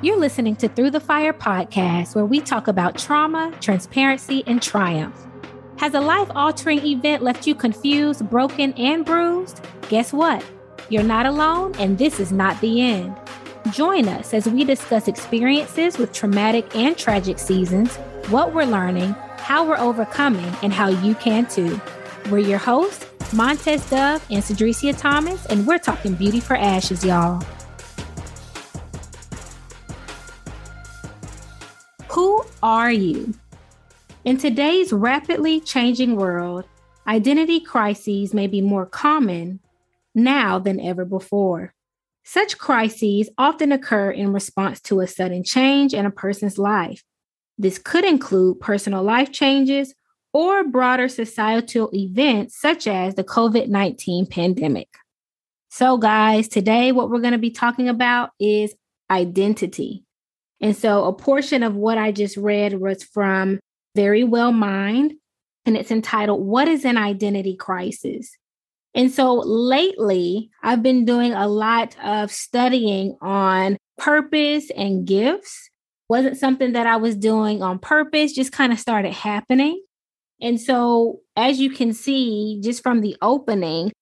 You're listening to Through the Fire podcast, where we talk about trauma, transparency, and triumph. Has a life altering event left you confused, broken, and bruised? Guess what? You're not alone, and this is not the end. Join us as we discuss experiences with traumatic and tragic seasons, what we're learning, how we're overcoming, and how you can too. We're your hosts, Montez Dove and Cedricia Thomas, and we're talking beauty for ashes, y'all. Are you? In today's rapidly changing world, identity crises may be more common now than ever before. Such crises often occur in response to a sudden change in a person's life. This could include personal life changes or broader societal events such as the COVID 19 pandemic. So, guys, today what we're going to be talking about is identity. And so, a portion of what I just read was from Very Well Mind, and it's entitled, What is an Identity Crisis? And so lately, I've been doing a lot of studying on purpose and gifts. Wasn't something that I was doing on purpose, just kind of started happening. And so, as you can see, just from the opening,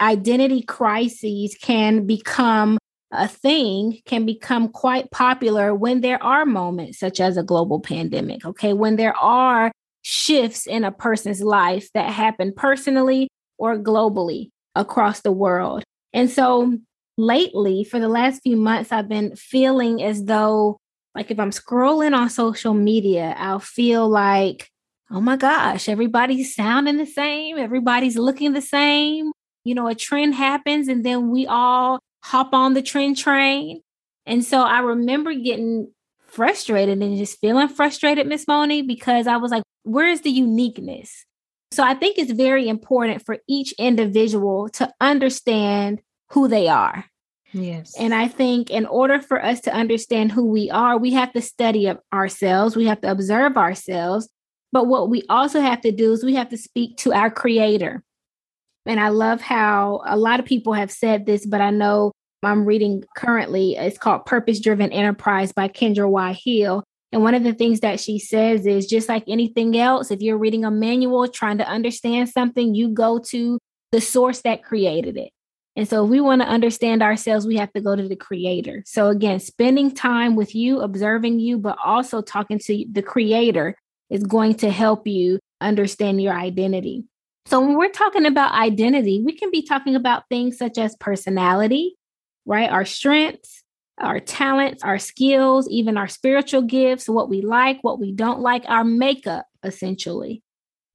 identity crises can become a thing, can become quite popular when there are moments such as a global pandemic. Okay. When there are shifts in a person's life that happen personally or globally across the world. And so lately, for the last few months, I've been feeling as though, like, if I'm scrolling on social media, I'll feel like, oh my gosh, everybody's sounding the same, everybody's looking the same. You know, a trend happens, and then we all hop on the trend train. And so I remember getting frustrated and just feeling frustrated, Miss Moni, because I was like, where's the uniqueness? So I think it's very important for each individual to understand who they are. Yes. And I think in order for us to understand who we are, we have to study ourselves, we have to observe ourselves. But what we also have to do is we have to speak to our creator. And I love how a lot of people have said this, but I know I'm reading currently, it's called Purpose Driven Enterprise by Kendra Y. Hill. And one of the things that she says is just like anything else, if you're reading a manual trying to understand something, you go to the source that created it. And so, if we want to understand ourselves, we have to go to the creator. So, again, spending time with you, observing you, but also talking to the creator is going to help you understand your identity. So, when we're talking about identity, we can be talking about things such as personality, right? Our strengths, our talents, our skills, even our spiritual gifts, what we like, what we don't like, our makeup, essentially.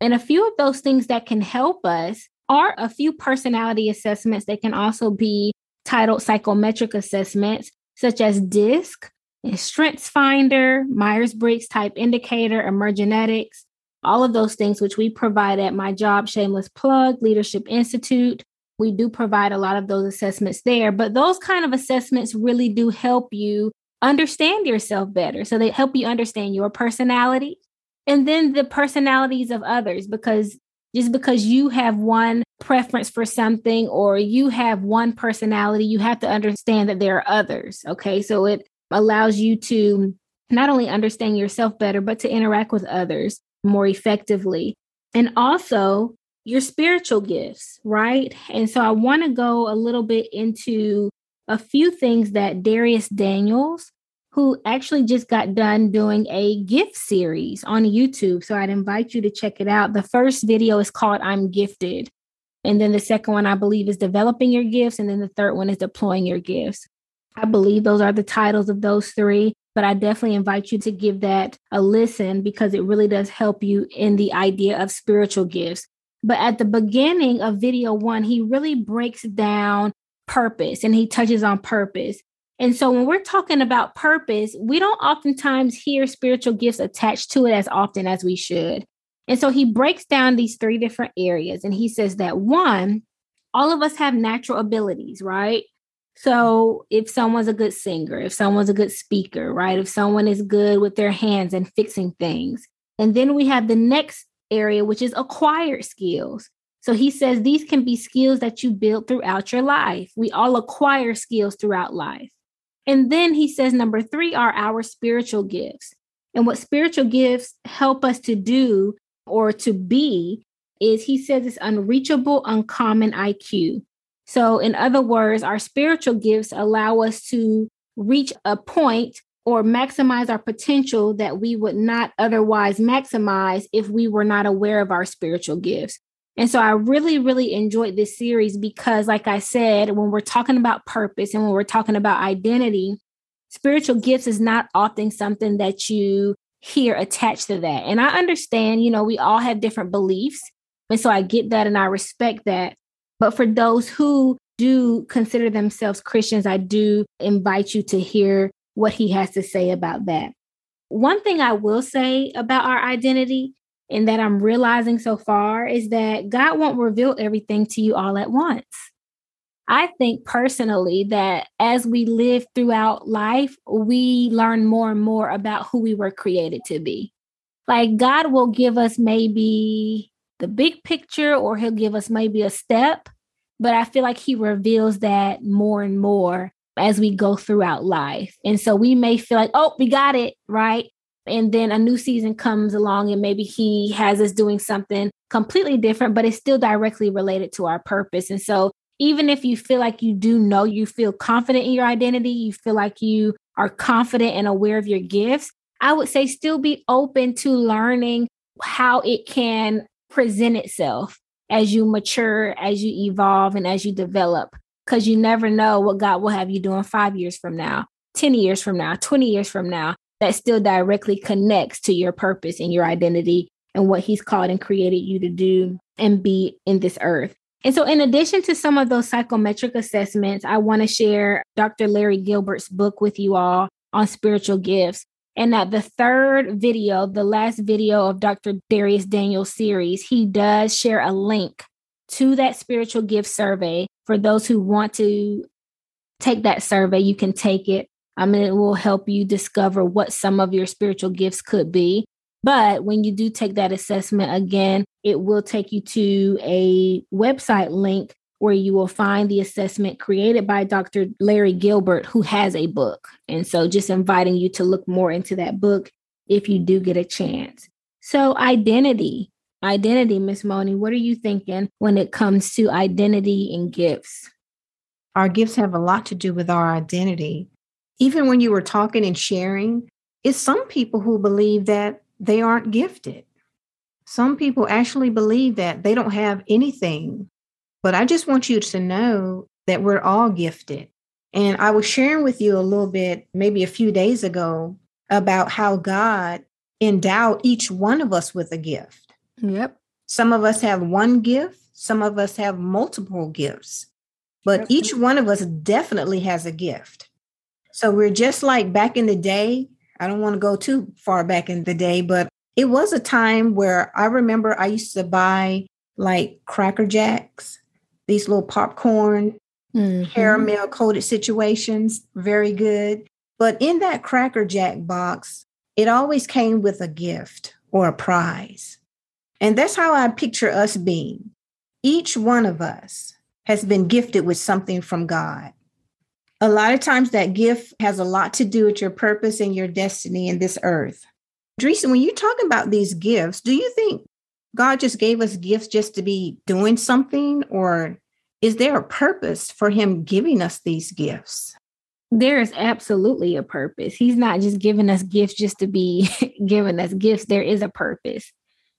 And a few of those things that can help us are a few personality assessments. They can also be titled psychometric assessments, such as DISC, and Strengths Finder, Myers Briggs Type Indicator, Emergenetics, all of those things, which we provide at my job, Shameless Plug, Leadership Institute, we do provide a lot of those assessments there, but those kind of assessments really do help you understand yourself better. So they help you understand your personality and then the personalities of others because just because you have one preference for something or you have one personality, you have to understand that there are others. Okay. So it allows you to not only understand yourself better, but to interact with others more effectively. And also, your spiritual gifts, right? And so I want to go a little bit into a few things that Dharius Daniels, who actually just got done doing a gift series on YouTube. So I'd invite you to check it out. The first video is called I'm Gifted. And then the second one, I believe, is developing your gifts. And then the third one is deploying your gifts. I believe those are the titles of those three, but I definitely invite you to give that a listen because it really does help you in the idea of spiritual gifts. But at the beginning of video one, he really breaks down purpose and he touches on purpose. And so when we're talking about purpose, we don't oftentimes hear spiritual gifts attached to it as often as we should. And so he breaks down these three different areas and he says that one, all of us have natural abilities, right? So if someone's a good singer, if someone's a good speaker, right? If someone is good with their hands and fixing things. And then we have the next area, which is acquired skills. So he says these can be skills that you build throughout your life. We all acquire skills throughout life. And then he says, number three are our spiritual gifts. And what spiritual gifts help us to do or to be is he says it's unreachable, uncommon IQ. So, in other words, our spiritual gifts allow us to reach a point or maximize our potential that we would not otherwise maximize if we were not aware of our spiritual gifts. And so I really, really enjoyed this series because, like I said, when we're talking about purpose and when we're talking about identity, spiritual gifts is not often something that you hear attached to that. And I understand, you know, we all have different beliefs. And so I get that and I respect that. But for those who do consider themselves Christians, I do invite you to hear what he has to say about that. One thing I will say about our identity and that I'm realizing so far is that God won't reveal everything to you all at once. I think personally that as we live throughout life, we learn more and more about who we were created to be. Like God will give us maybe the big picture, or He'll give us maybe a step, but I feel like He reveals that more and more as we go throughout life. And so we may feel like, oh, we got it, right? And then a new season comes along and maybe he has us doing something completely different, but it's still directly related to our purpose. And so even if you feel like you do know, you feel confident in your identity, you feel like you are confident and aware of your gifts, I would say still be open to learning how it can present itself as you mature, as you evolve, and as you develop because you never know what God will have you doing five years from now, 10 years from now, 20 years from now, that still directly connects to your purpose and your identity and what He's called and created you to do and be in this earth. And so, in addition to some of those psychometric assessments, I want to share Dr. Larry Gilbert's book with you all on spiritual gifts. And that the third video, the last video of Dr. Dharius Daniels' series, he does share a link to that spiritual gift survey. For those who want to take that survey, you can take it. I mean, it will help you discover what some of your spiritual gifts could be. But when you do take that assessment again, it will take you to a website link where you will find the assessment created by Dr. Larry Gilbert, who has a book. And so just inviting you to look more into that book if you do get a chance. So, identity identity, Miss Moni. What are you thinking when it comes to identity and gifts? Our gifts have a lot to do with our identity. Even when you were talking and sharing, it's some people who believe that they aren't gifted. Some people actually believe that they don't have anything. But I just want you to know that we're all gifted. And I was sharing with you a little bit, maybe a few days ago, about how God endowed each one of us with a gift. Yep. Some of us have one gift, some of us have multiple gifts, but yep. each one of us definitely has a gift. So we're just like back in the day. I don't want to go too far back in the day, but it was a time where I remember I used to buy like Cracker Jacks, these little popcorn, mm-hmm. caramel coated situations, very good. But in that Cracker Jack box, it always came with a gift or a prize. And that's how I picture us being. Each one of us has been gifted with something from God. A lot of times that gift has a lot to do with your purpose and your destiny in this earth. Dreesen, when you talk about these gifts, do you think God just gave us gifts just to be doing something? Or is there a purpose for Him giving us these gifts? There is absolutely a purpose. He's not just giving us gifts just to be giving us gifts. There is a purpose.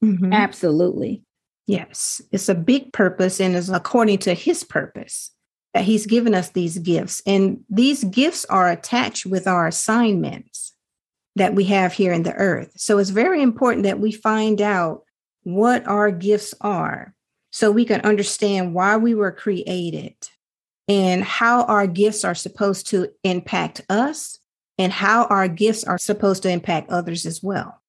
Mm-hmm. Absolutely. Yes, it's a big purpose and is according to his purpose that he's given us these gifts. And these gifts are attached with our assignments that we have here in the earth. So it's very important that we find out what our gifts are so we can understand why we were created and how our gifts are supposed to impact us and how our gifts are supposed to impact others as well.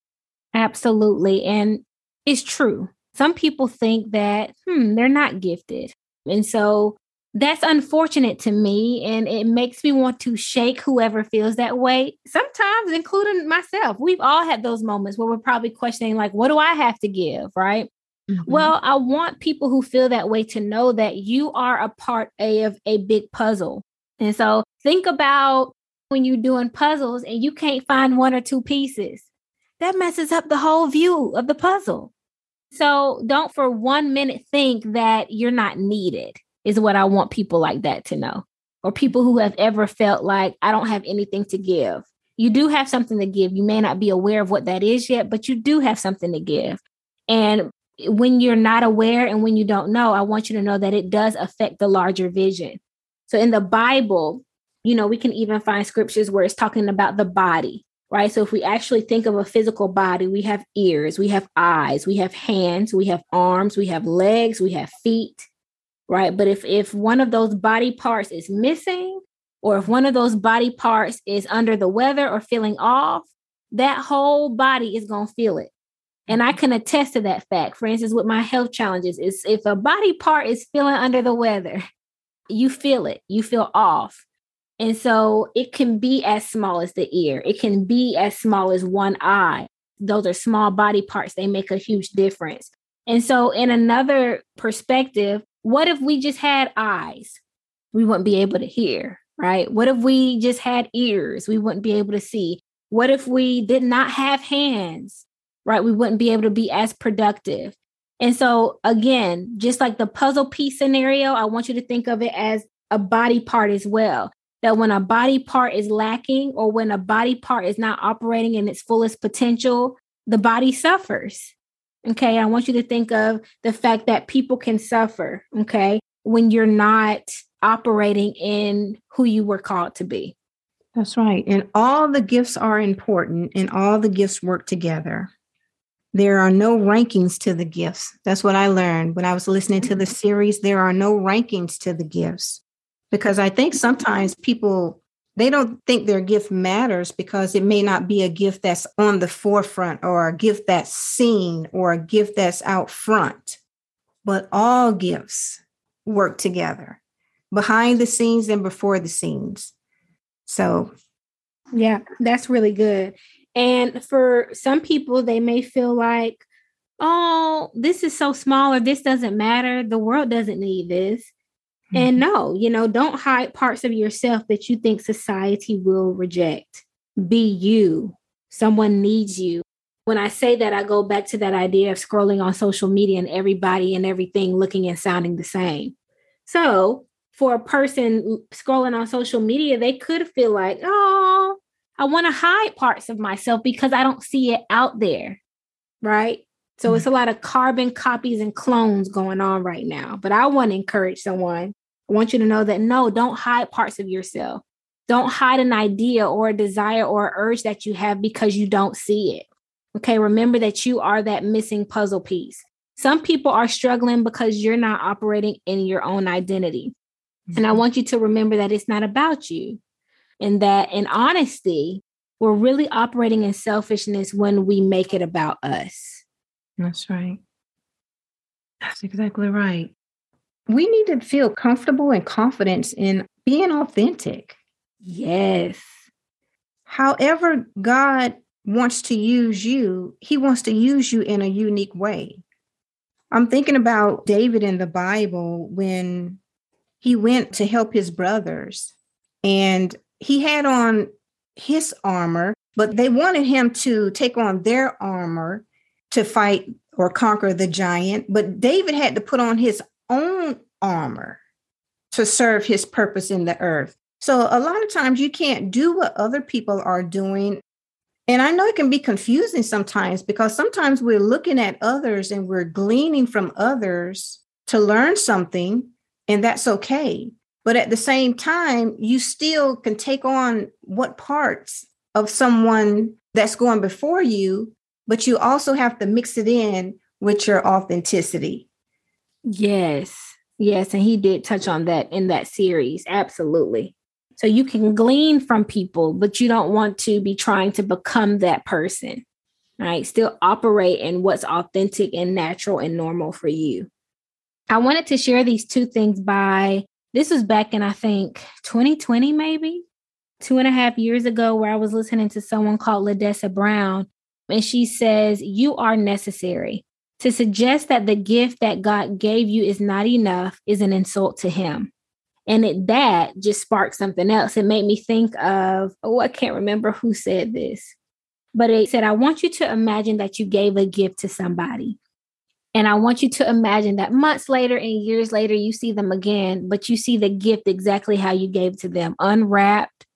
Absolutely. And it's true. Some people think that, hmm, they're not gifted. And so that's unfortunate to me. And it makes me want to shake whoever feels that way, sometimes, including myself. We've all had those moments where we're probably questioning, like, what do I have to give? Right. Mm-hmm. Well, I want people who feel that way to know that you are a part a, of a big puzzle. And so think about when you're doing puzzles and you can't find one or two pieces. That messes up the whole view of the puzzle. So don't for one minute think that you're not needed, is what I want people like that to know. Or people who have ever felt like, I don't have anything to give. You do have something to give. You may not be aware of what that is yet, but you do have something to give. And when you're not aware and when you don't know, I want you to know that it does affect the larger vision. So in the Bible, you know, we can even find scriptures where it's talking about the body, right? So if we actually think of a physical body, we have ears, we have eyes, we have hands, we have arms, we have legs, we have feet, right? But if if one of those body parts is missing, or if one of those body parts is under the weather or feeling off, that whole body is going to feel it. And I can attest to that fact. For instance, with my health challenges, is if a body part is feeling under the weather, you feel it, you feel off. And so it can be as small as the ear, it can be as small as one eye. Those are small body parts, they make a huge difference. And so, in another perspective, what if we just had eyes? We wouldn't be able to hear, right? What if we just had ears? We wouldn't be able to see. What if we did not have hands, right? We wouldn't be able to be as productive. And so, again, just like the puzzle piece scenario, I want you to think of it as a body part as well. That when a body part is lacking or when a body part is not operating in its fullest potential, the body suffers. Okay. I want you to think of the fact that people can suffer. Okay. When you're not operating in who you were called to be. That's right. And all the gifts are important and all the gifts work together. There are no rankings to the gifts. That's what I learned when I was listening to the mm-hmm. series. There are no rankings to the gifts because I think sometimes people they don't think their gift matters because it may not be a gift that's on the forefront or a gift that's seen or a gift that's out front. But all gifts work together behind the scenes and before the scenes. So, yeah, that's really good. And for some people, they may feel like, oh, this is so small or this doesn't matter. The world doesn't need this. Mm-hmm. And no, you know, don't hide parts of yourself that you think society will reject. Be you. Someone needs you. When I say that, I go back to that idea of scrolling on social media and everybody and everything looking and sounding the same. So, for a person scrolling on social media, they could feel like, oh, I want to hide parts of myself because I don't see it out there. Right. So mm-hmm. it's a lot of carbon copies and clones going on right now. But I want to encourage someone. I want you to know that no, don't hide parts of yourself. Don't hide an idea or a desire or urge that you have because you don't see it. Okay. Remember that you are that missing puzzle piece. Some people are struggling because you're not operating in your own identity. Mm-hmm. And I mm-hmm. want you to remember that it's not about you and that in honesty, we're really operating in selfishness when we make it about us. That's right. That's exactly right. We need to feel comfortable and confidence in being authentic. Yes. However, God wants to use you, He wants to use you in a unique way. I'm thinking about David in the Bible when he went to help his brothers. And he had on his armor, but they wanted him to take on their armor to fight or conquer the giant. But David had to put on his own armor to serve his purpose in the earth. So a lot of times you can't do what other people are doing. And I know it can be confusing sometimes because sometimes we're looking at others and we're gleaning from others to learn something, and that's okay. But at the same time, you still can take on what parts of someone that's going before you, but you also have to mix it in with your authenticity. Yes. Yes. And he did touch on that in that series. Absolutely. So you can glean from people, but you don't want to be trying to become that person, right? Still operate in what's authentic and natural and normal for you. I wanted to share these two things by this was back in, I think, 2020, maybe two and a half years ago, where I was listening to someone called LeDessa Brown. And she says, You are necessary. To suggest that the gift that God gave you is not enough is an insult to Him. And it that just sparked something else. It made me think of, oh, I can't remember who said this, but it said, I want you to imagine that you gave a gift to somebody. And I want you to imagine that months later and years later, you see them again, but you see the gift exactly how you gave to them, unwrapped,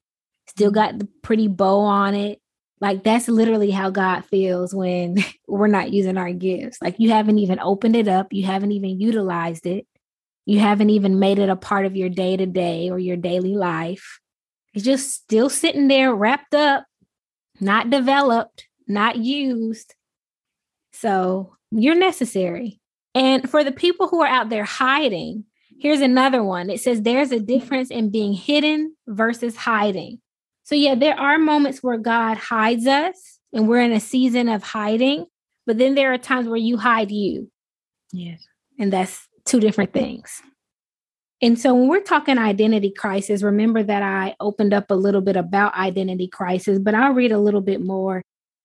still mm-hmm. got the pretty bow on it. Like that's literally how God feels when we're not using our gifts. Like you haven't even opened it up, you haven't even utilized it, you haven't even made it a part of your day to day or your daily life. It's just still sitting there wrapped up, not developed, not used. So you're necessary. And for the people who are out there hiding, here's another one. It says there's a difference in being hidden versus hiding. So, yeah, there are moments where God hides us and we're in a season of hiding, but then there are times where you hide you. Yes. And that's two different things. And so when we're talking identity crisis, remember that I opened up a little bit about identity crisis, but I'll read a little bit more.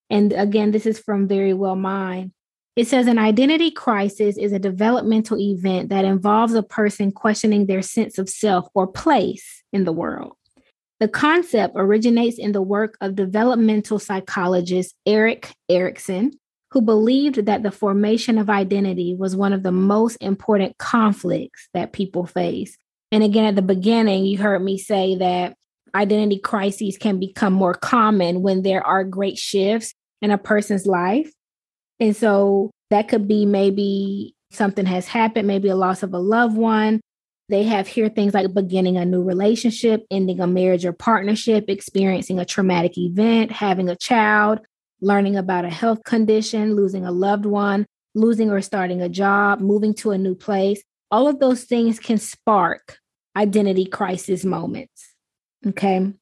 And again, this is from Very Well Mind. It says an identity crisis is a developmental event that involves a person questioning their sense of self or place in the world. The concept originates in the work of developmental psychologist Erik Erikson, who believed that the formation of identity was one of the most important conflicts that people face. And again, at the beginning, you heard me say that identity crises can become more common when there are great shifts in a person's life. And so that could be maybe something has happened, maybe a loss of a loved one. They have here things like beginning a new relationship, ending a marriage or partnership, experiencing a traumatic event, having a child, learning about a health condition, losing a loved one, losing or starting a job, moving to a new place. All of those things can spark identity crisis moments. Okay.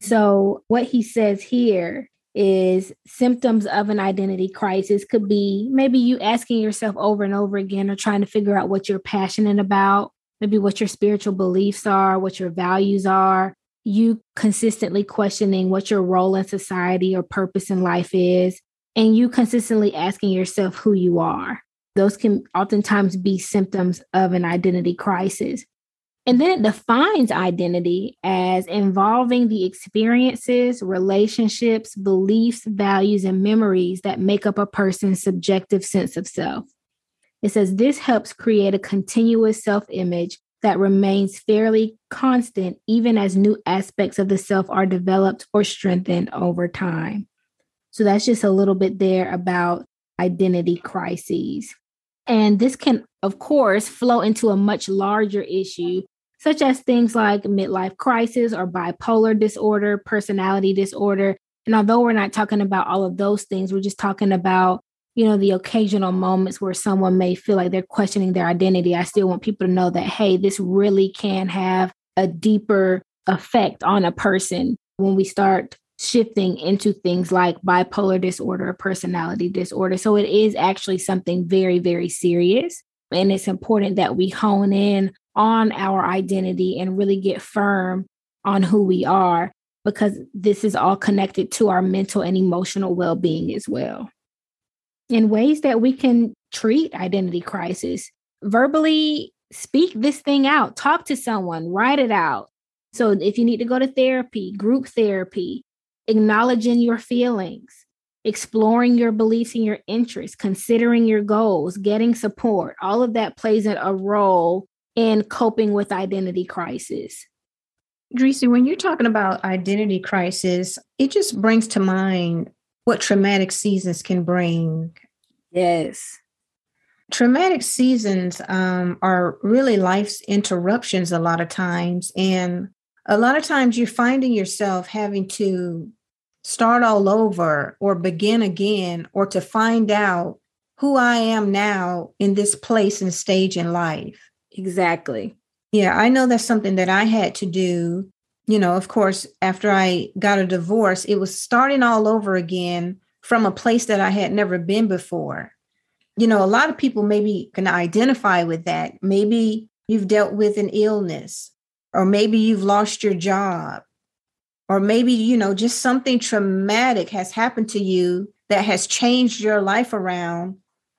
So, what he says here is symptoms of an identity crisis could be maybe you asking yourself over and over again or trying to figure out what you're passionate about, maybe what your spiritual beliefs are, what your values are, you consistently questioning what your role in society or purpose in life is, and you consistently asking yourself who you are. Those can oftentimes be symptoms of an identity crisis. And then it defines identity as involving the experiences, relationships, beliefs, values, and memories that make up a person's subjective sense of self. It says this helps create a continuous self image that remains fairly constant even as new aspects of the self are developed or strengthened over time. So that's just a little bit there about identity crises. And this can, of course, flow into a much larger issue such as things like midlife crisis or bipolar disorder, personality disorder. And although we're not talking about all of those things, we're just talking about, you know, the occasional moments where someone may feel like they're questioning their identity. I still want people to know that, hey, this really can have a deeper effect on a person when we start shifting into things like bipolar disorder, or personality disorder. So it is actually something very, very serious. And it's important that we hone in on our identity and really get firm on who we are because this is all connected to our mental and emotional well being as well. In ways that we can treat identity crisis, verbally speak this thing out, talk to someone, write it out. So if you need to go to therapy, group therapy, acknowledging your feelings, exploring your beliefs and your interests, considering your goals, getting support, all of that plays a role in coping with identity crisis. Dreesy, when you're talking about identity crisis, it just brings to mind what traumatic seasons can bring. Yes. Traumatic seasons um, are really life's interruptions a lot of times. And a lot of times you're finding yourself having to start all over or begin again or to find out who I am now in this place and stage in life. Exactly. Yeah, I know that's something that I had to do. You know, of course, after I got a divorce, it was starting all over again from a place that I had never been before. You know, a lot of people maybe can identify with that. Maybe you've dealt with an illness, or maybe you've lost your job, or maybe, you know, just something traumatic has happened to you that has changed your life around.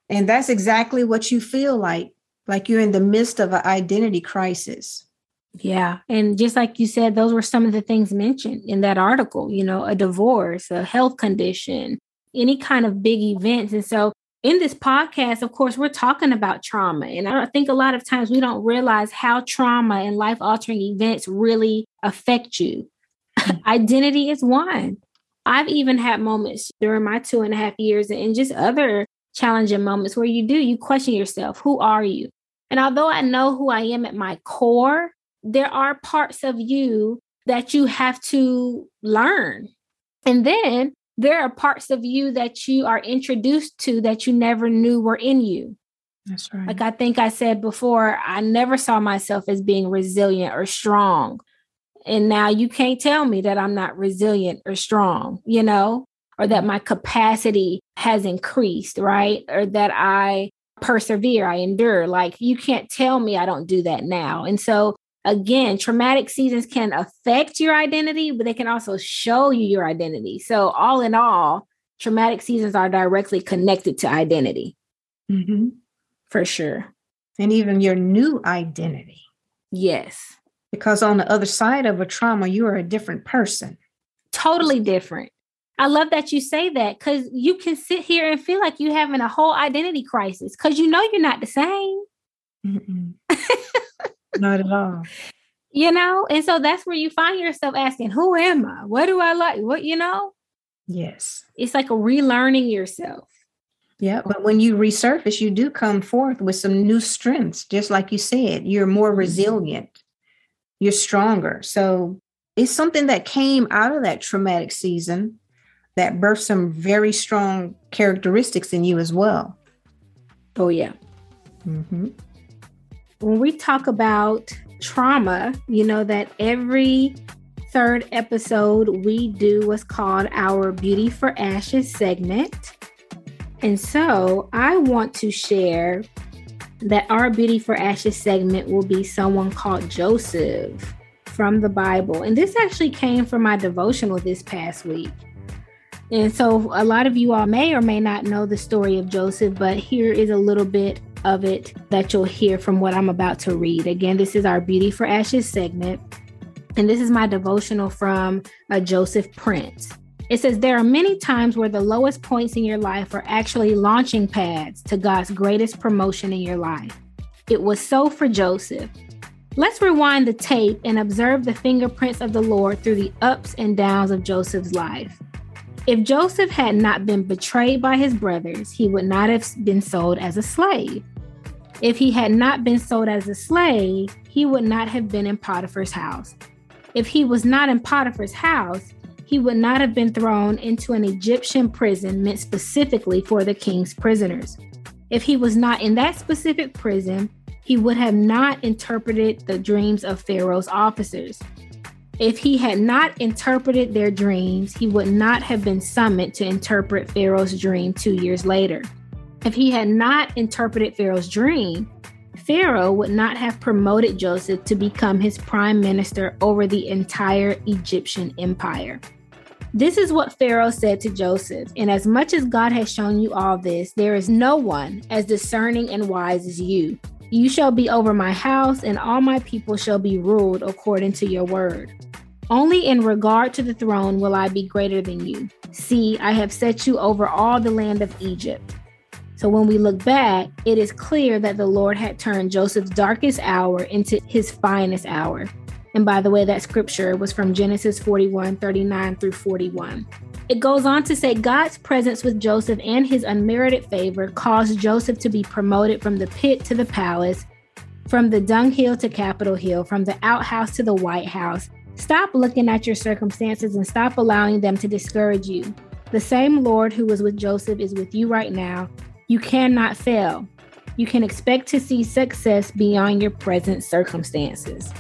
And that's exactly what you feel like like you're in the midst of an identity crisis. Yeah. And just like you said, those were some of the things mentioned in that article, you know, a divorce, a health condition, any kind of big events. And so in this podcast, of course, we're talking about trauma. And I think a lot of times we don't realize how trauma and life altering events really affect you. Mm. Identity is one. I've even had moments during my two and a half years and just other challenging moments where you do, you question yourself who are you? And although I know who I am at my core, there are parts of you that you have to learn. And then there are parts of you that you are introduced to that you never knew were in you. That's right. Like I think I said before, I never saw myself as being resilient or strong. And now you can't tell me that I'm not resilient or strong, you know, or that mm-hmm. my capacity has increased, right? Or that I persevere, I endure. Like you can't tell me I don't do that now. And so again, traumatic seasons can affect your identity, but they can also show you your identity. So, all in all, traumatic seasons are directly connected to identity. Mm-hmm. For sure. And even your new identity. Yes. Because on the other side of a trauma, you are a different person. Totally different. I love that you say that because you can sit here and feel like you're having a whole identity crisis because you know you're not the same. Not at all. You know, and so that's where you find yourself asking, Who am I? What do I like? What, you know? Yes. It's like a relearning yourself. Yeah, but when you resurface, you do come forth with some new strengths. Just like you said, you're more mm-hmm. resilient, you're stronger. So it's something that came out of that traumatic season that birthed some very strong characteristics in you as well. Oh, yeah. Mm-hmm when we talk about trauma, you know that every third episode we do what's called our Beauty for Ashes segment. And so I want to share that our Beauty for Ashes segment will be someone called Joseph from the Bible. And this actually came from my devotional this past week. And so a lot of you all may or may not know the story of Joseph, but here is a little bit of it that you'll hear from what I'm about to read. Again, this is our Beauty for Ashes segment. And this is my devotional from uh, Joseph Prince. It says, There are many times where the lowest points in your life are actually launching pads to God's greatest promotion in your life. It was so for Joseph. Let's rewind the tape and observe the fingerprints of the Lord through the ups and downs of Joseph's life. If Joseph had not been betrayed by his brothers, he would not have been sold as a slave. If he had not been sold as a slave, he would not have been in Potiphar's house. If he was not in Potiphar's house, he would not have been thrown into an Egyptian prison meant specifically for the king's prisoners. If he was not in that specific prison, he would have not interpreted the dreams of Pharaoh's officers. If he had not interpreted their dreams, he would not have been summoned to interpret Pharaoh's dream two years later. If he had not interpreted Pharaoh's dream, Pharaoh would not have promoted Joseph to become his prime minister over the entire Egyptian empire. This is what Pharaoh said to Joseph. And as much as God has shown you all this, there is no one as discerning and wise as you. You shall be over my house, and all my people shall be ruled according to your word. Only in regard to the throne will I be greater than you. See, I have set you over all the land of Egypt. So when we look back, it is clear that the Lord had turned Joseph's darkest hour into his finest hour. And by the way, that scripture was from Genesis 41 39 through 41. It goes on to say God's presence with Joseph and his unmerited favor caused Joseph to be promoted from the pit to the palace, from the dunghill to Capitol Hill, from the outhouse to the White House, Stop looking at your circumstances and stop allowing them to discourage you. The same Lord who was with Joseph is with you right now. You cannot fail. You can expect to see success beyond your present circumstances.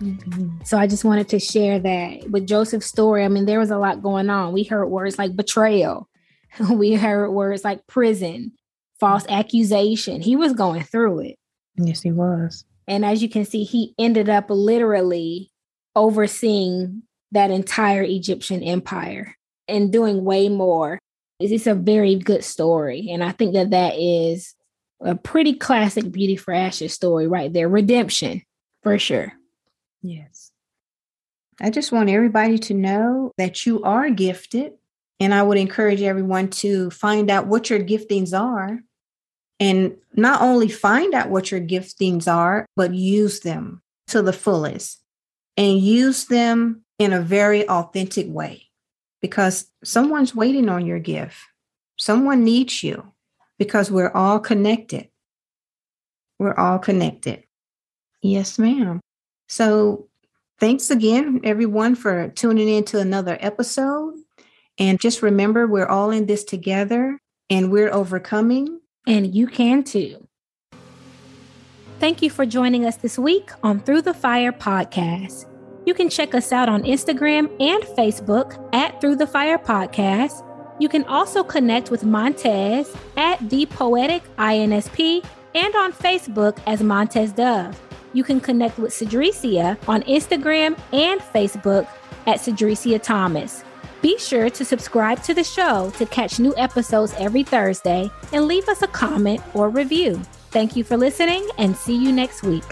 Mm-hmm. So I just wanted to share that with Joseph's story. I mean, there was a lot going on. We heard words like betrayal, we heard words like prison, false accusation. He was going through it. Yes, he was. And as you can see, he ended up literally overseeing that entire Egyptian empire and doing way more. It's a very good story. And I think that that is a pretty classic Beauty for Ashes story right there redemption. For sure. Yes. I just want everybody to know that you are gifted. And I would encourage everyone to find out what your giftings are and not only find out what your giftings are, but use them to the fullest and use them in a very authentic way because someone's waiting on your gift. Someone needs you because we're all connected. We're all connected. Yes, ma'am. So thanks again, everyone, for tuning in to another episode. And just remember, we're all in this together and we're overcoming. And you can too. Thank you for joining us this week on Through the Fire podcast. You can check us out on Instagram and Facebook at Through the Fire Podcast. You can also connect with Montez at The Poetic INSP and on Facebook as Montez Dove. You can connect with Cedricia on Instagram and Facebook at Cedricia Thomas. Be sure to subscribe to the show to catch new episodes every Thursday and leave us a comment or review. Thank you for listening and see you next week.